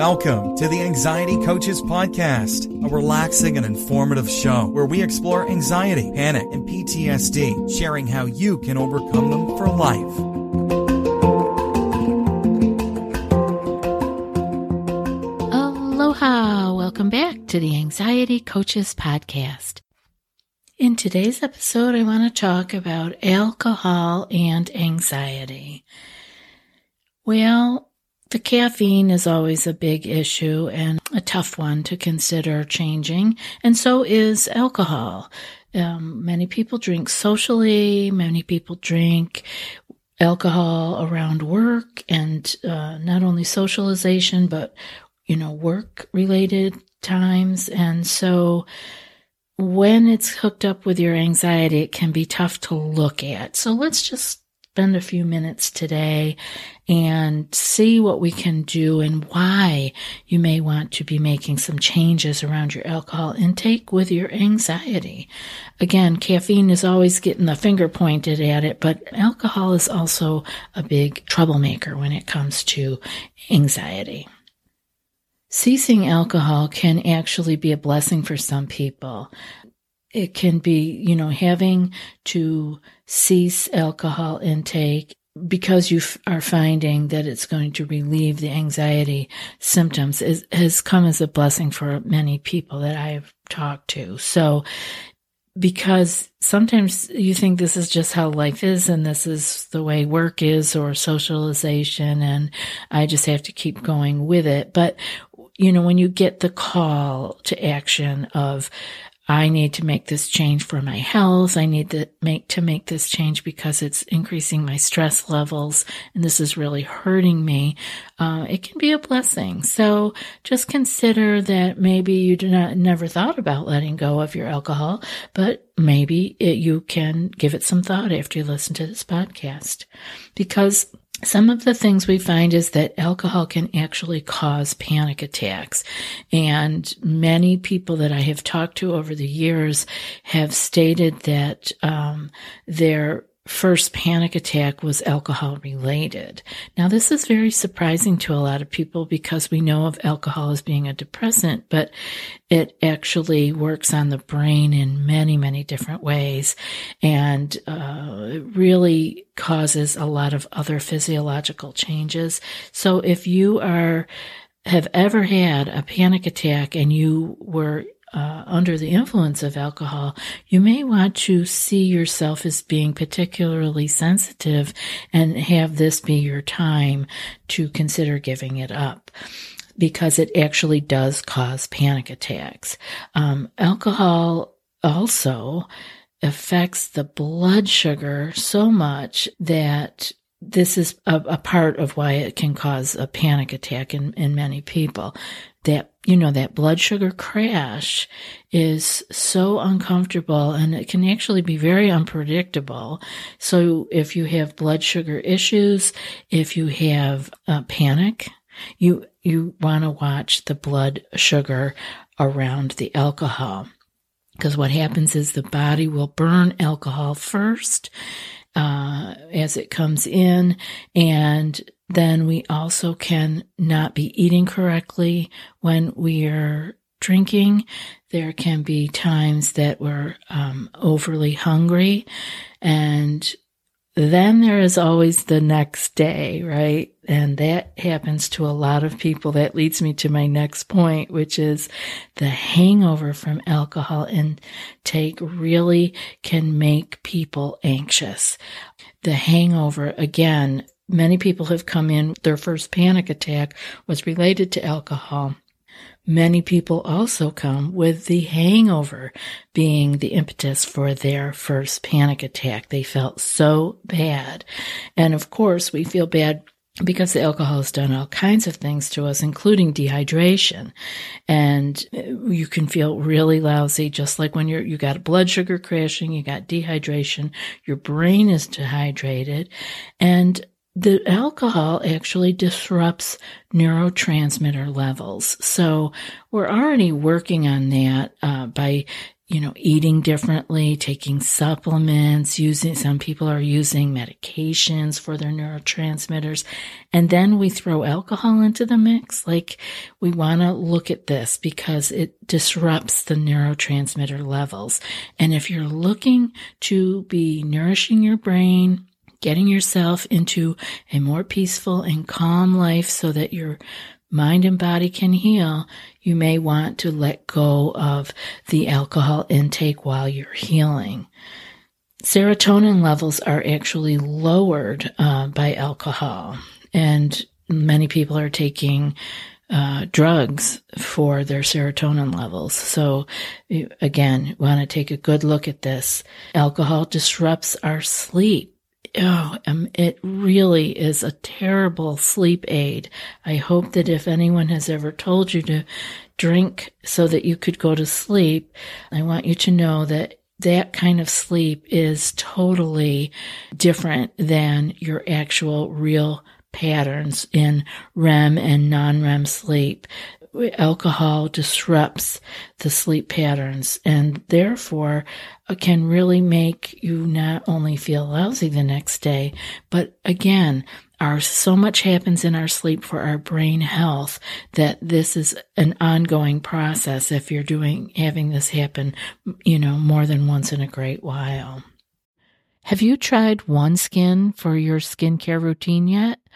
Welcome to the Anxiety Coaches Podcast, a relaxing and informative show where we explore anxiety, panic, and PTSD, sharing how you can overcome them for life. Aloha! Welcome back to the Anxiety Coaches Podcast. In today's episode, I want to talk about alcohol and anxiety. Well, the caffeine is always a big issue and a tough one to consider changing, and so is alcohol. Um, many people drink socially, many people drink alcohol around work and uh, not only socialization, but, you know, work related times. And so when it's hooked up with your anxiety, it can be tough to look at. So let's just spend a few minutes today and see what we can do and why you may want to be making some changes around your alcohol intake with your anxiety. Again, caffeine is always getting the finger pointed at it, but alcohol is also a big troublemaker when it comes to anxiety. Ceasing alcohol can actually be a blessing for some people it can be, you know, having to cease alcohol intake because you f- are finding that it's going to relieve the anxiety symptoms is, has come as a blessing for many people that I have talked to. So, because sometimes you think this is just how life is and this is the way work is or socialization and I just have to keep going with it. But, you know, when you get the call to action of, I need to make this change for my health. I need to make to make this change because it's increasing my stress levels and this is really hurting me. Uh, it can be a blessing. So just consider that maybe you do not never thought about letting go of your alcohol, but maybe it, you can give it some thought after you listen to this podcast because some of the things we find is that alcohol can actually cause panic attacks. And many people that I have talked to over the years have stated that um, their first panic attack was alcohol related. Now, this is very surprising to a lot of people because we know of alcohol as being a depressant, but it actually works on the brain in many, many different ways and uh, it really causes a lot of other physiological changes. So if you are have ever had a panic attack and you were uh, under the influence of alcohol, you may want to see yourself as being particularly sensitive and have this be your time to consider giving it up because it actually does cause panic attacks. Um, alcohol also affects the blood sugar so much that this is a, a, part of why it can cause a panic attack in, in many people. That, you know, that blood sugar crash is so uncomfortable and it can actually be very unpredictable. So if you have blood sugar issues, if you have panic, you, you want to watch the blood sugar around the alcohol. Because what happens is the body will burn alcohol first uh, as it comes in. And then we also can not be eating correctly when we are drinking. There can be times that we're um, overly hungry and then there is always the next day, right? And that happens to a lot of people. That leads me to my next point, which is the hangover from alcohol intake really can make people anxious. The hangover, again, many people have come in, their first panic attack was related to alcohol. Many people also come with the hangover being the impetus for their first panic attack. They felt so bad. And of course, we feel bad because the alcohol has done all kinds of things to us, including dehydration. And uh, you can feel really lousy, just like when you're, you got blood sugar crashing, you got dehydration, your brain is dehydrated. And the alcohol actually disrupts neurotransmitter levels. So we're already working on that uh, by you know, eating differently, taking supplements, using, some people are using medications for their neurotransmitters. And then we throw alcohol into the mix. Like we want to look at this because it disrupts the neurotransmitter levels. And if you're looking to be nourishing your brain, getting yourself into a more peaceful and calm life so that your mind and body can heal, you may want to let go of the alcohol intake while you're healing. Serotonin levels are actually lowered uh, by alcohol, and many people are taking uh, drugs for their serotonin levels. So, again, want to take a good look at this. Alcohol disrupts our sleep oh, um, it really is a terrible sleep aid. I hope that if anyone has ever told you to drink so that you could go to sleep, I want you to know that that kind of sleep is totally different than your actual real patterns in REM and non REM sleep alcohol disrupts the sleep patterns and therefore uh, can really make you not only feel lousy the next day, but again, our so much happens in our sleep for our brain health that this is an ongoing process if you're doing having this happen, you know, more than once in a great while. Have you tried OneSkin for your skincare routine yet?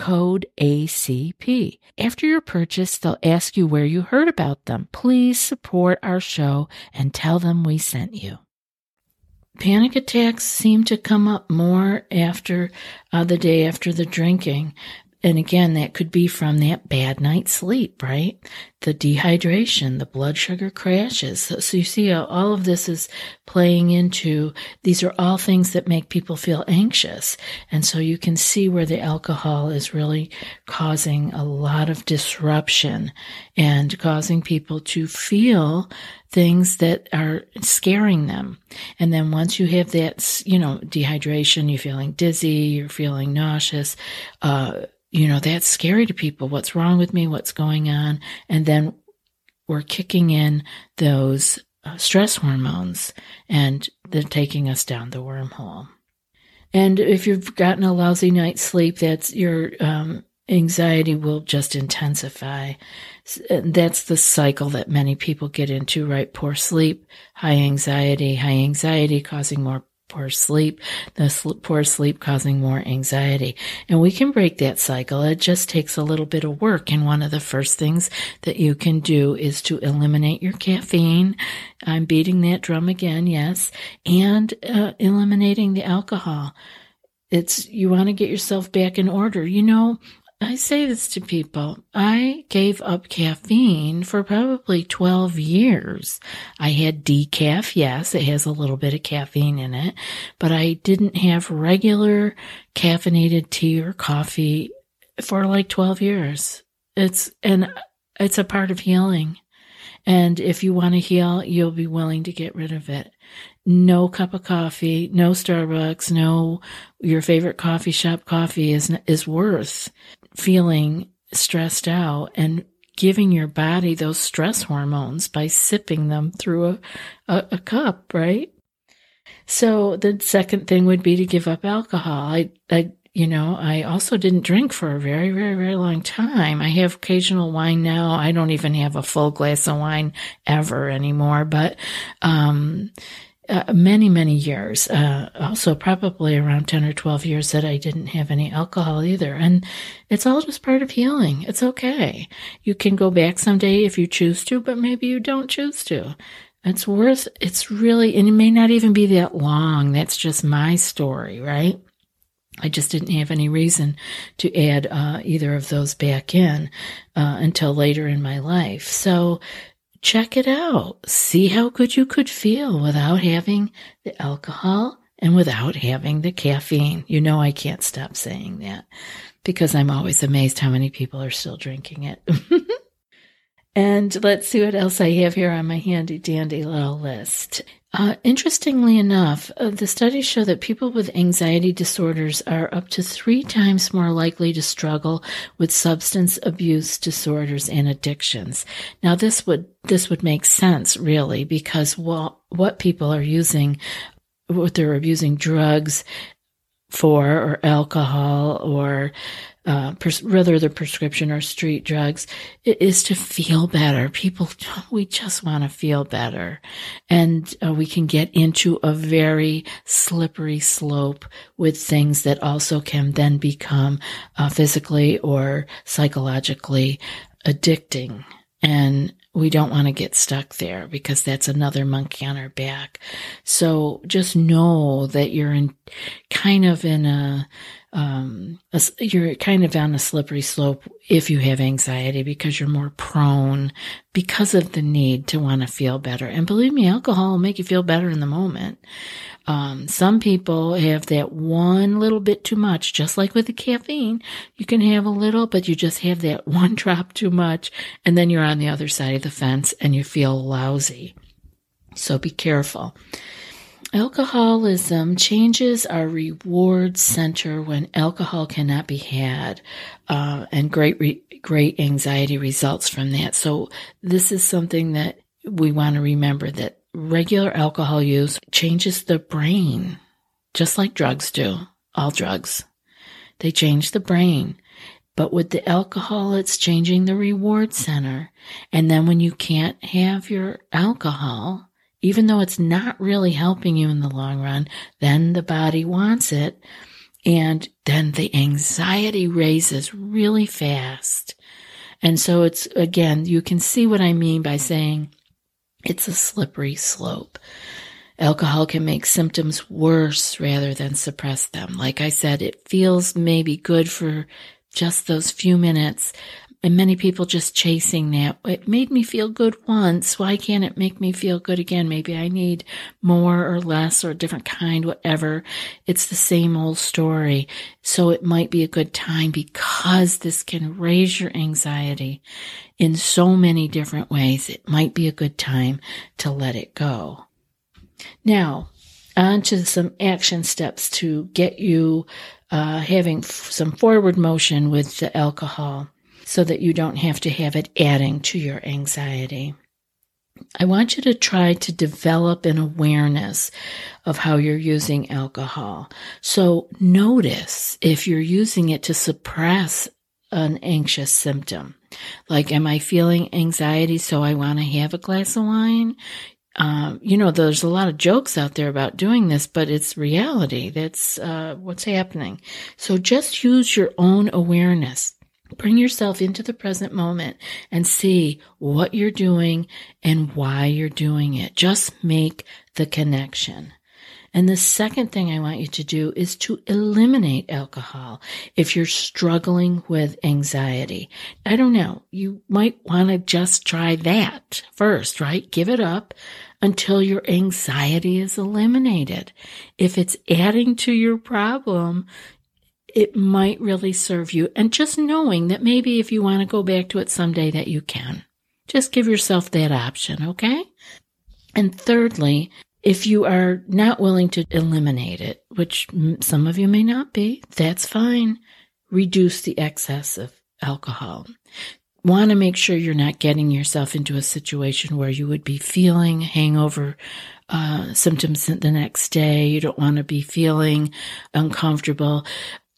code ACP. After your purchase, they'll ask you where you heard about them. Please support our show and tell them we sent you. Panic attacks seem to come up more after uh, the day after the drinking. And again, that could be from that bad night's sleep, right? The dehydration, the blood sugar crashes. So, so, you see how all of this is playing into, these are all things that make people feel anxious. And so you can see where the alcohol is really causing a lot of disruption and causing people to feel things that are scaring them. And then once you have that, you know, dehydration, you're feeling dizzy, you're feeling nauseous, uh, you know, that's scary to people. What's wrong with me? What's going on? And then we're kicking in those uh, stress hormones and they're taking us down the wormhole. And if you've gotten a lousy night's sleep, that's your um, anxiety will just intensify. That's the cycle that many people get into, right? Poor sleep, high anxiety, high anxiety causing more poor sleep, the poor sleep causing more anxiety. And we can break that cycle. It just takes a little bit of work. And one of the first things that you can do is to eliminate your caffeine. I'm beating that drum again, yes, and uh, eliminating the alcohol. It's, you want to get yourself back in order. You know, I say this to people. I gave up caffeine for probably 12 years. I had decaf, yes, it has a little bit of caffeine in it, but I didn't have regular caffeinated tea or coffee for like 12 years. It's, and it's a part of healing. And if you want to heal, you'll be willing to get rid of it. No cup of coffee, no Starbucks, no your favorite coffee shop coffee is is worth feeling stressed out and giving your body those stress hormones by sipping them through a, a, a cup, right? So the second thing would be to give up alcohol. I, I, you know, I also didn't drink for a very, very, very long time. I have occasional wine now. I don't even have a full glass of wine ever anymore, but, um, uh, many, many years, uh, also probably around 10 or 12 years that I didn't have any alcohol either. And it's all just part of healing. It's okay. You can go back someday if you choose to, but maybe you don't choose to. It's worth, it's really, and it may not even be that long. That's just my story, right? I just didn't have any reason to add uh, either of those back in uh, until later in my life. So check it out. See how good you could feel without having the alcohol and without having the caffeine. You know, I can't stop saying that because I'm always amazed how many people are still drinking it. And let's see what else I have here on my handy dandy little list. Uh, interestingly enough, uh, the studies show that people with anxiety disorders are up to three times more likely to struggle with substance abuse disorders and addictions. Now, this would this would make sense, really, because what what people are using, what they're abusing drugs for, or alcohol, or uh, pres- they're prescription or street drugs, it is to feel better. People, we just want to feel better. And uh, we can get into a very slippery slope with things that also can then become uh, physically or psychologically addicting. And we don't want to get stuck there because that's another monkey on our back. So just know that you're in kind of in a, um, a, you're kind of on a slippery slope if you have anxiety because you're more prone because of the need to want to feel better. And believe me, alcohol will make you feel better in the moment. Um, some people have that one little bit too much, just like with the caffeine. You can have a little, but you just have that one drop too much, and then you're on the other side of the fence and you feel lousy. So be careful. Alcoholism changes our reward center when alcohol cannot be had, uh, and great re- great anxiety results from that. So this is something that we want to remember that regular alcohol use changes the brain, just like drugs do. All drugs, they change the brain. But with the alcohol, it's changing the reward center. And then when you can't have your alcohol, even though it's not really helping you in the long run, then the body wants it. And then the anxiety raises really fast. And so it's, again, you can see what I mean by saying it's a slippery slope. Alcohol can make symptoms worse rather than suppress them. Like I said, it feels maybe good for just those few minutes, and many people just chasing that. It made me feel good once. Why can't it make me feel good again? Maybe I need more or less or a different kind, whatever. It's the same old story. So it might be a good time because this can raise your anxiety in so many different ways. It might be a good time to let it go. Now, on to some action steps to get you uh, having f- some forward motion with the alcohol so that you don't have to have it adding to your anxiety. I want you to try to develop an awareness of how you're using alcohol. So notice if you're using it to suppress an anxious symptom. Like, am I feeling anxiety so I want to have a glass of wine? Um, you know, there's a lot of jokes out there about doing this, but it's reality. That's uh, what's happening. So just use your own awareness. Bring yourself into the present moment and see what you're doing and why you're doing it. Just make the connection. And the second thing I want you to do is to eliminate alcohol if you're struggling with anxiety. I don't know. You might want to just try that first, right? Give it up until your anxiety is eliminated. If it's adding to your problem, it might really serve you. And just knowing that maybe if you want to go back to it someday that you can. Just give yourself that option, okay? And thirdly, if you are not willing to eliminate it, which some of you may not be, that's fine. Reduce the excess of alcohol. want to make sure you're not getting yourself into a situation where you would be feeling hangover uh, symptoms the next day. You don't want to be feeling uncomfortable.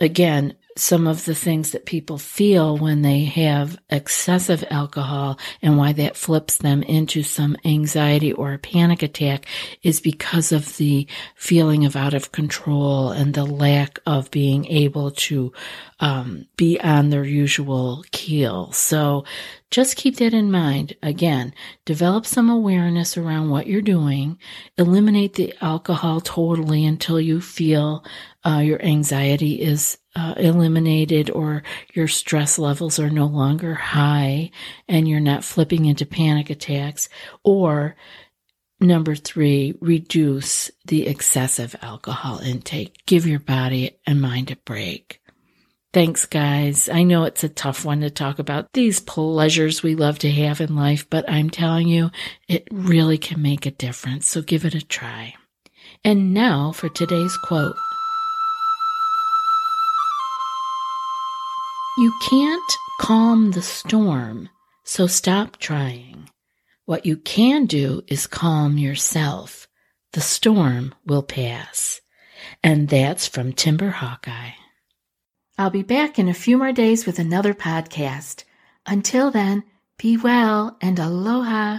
Again, some of the things that people feel when they have excessive alcohol and why that flips them into some anxiety or a panic attack is because of the feeling of out of control and the lack of being able to um, be on their usual keel. So just keep that in mind. Again, develop some awareness around what you're doing. Eliminate the alcohol totally until you feel uh, your anxiety is uh, eliminated or your stress levels are no longer high and you're not flipping into panic attacks. Or number three, reduce the excessive alcohol intake. Give your body and mind a break. Thanks, guys. I know it's a tough one to talk about these pleasures we love to have in life, but I'm telling you, it really can make a difference. So give it a try. And now for today's quote. You can't calm the storm, so stop trying. What you can do is calm yourself. The storm will pass. And that's from Timber Hawkeye. I'll be back in a few more days with another podcast. Until then, be well and aloha.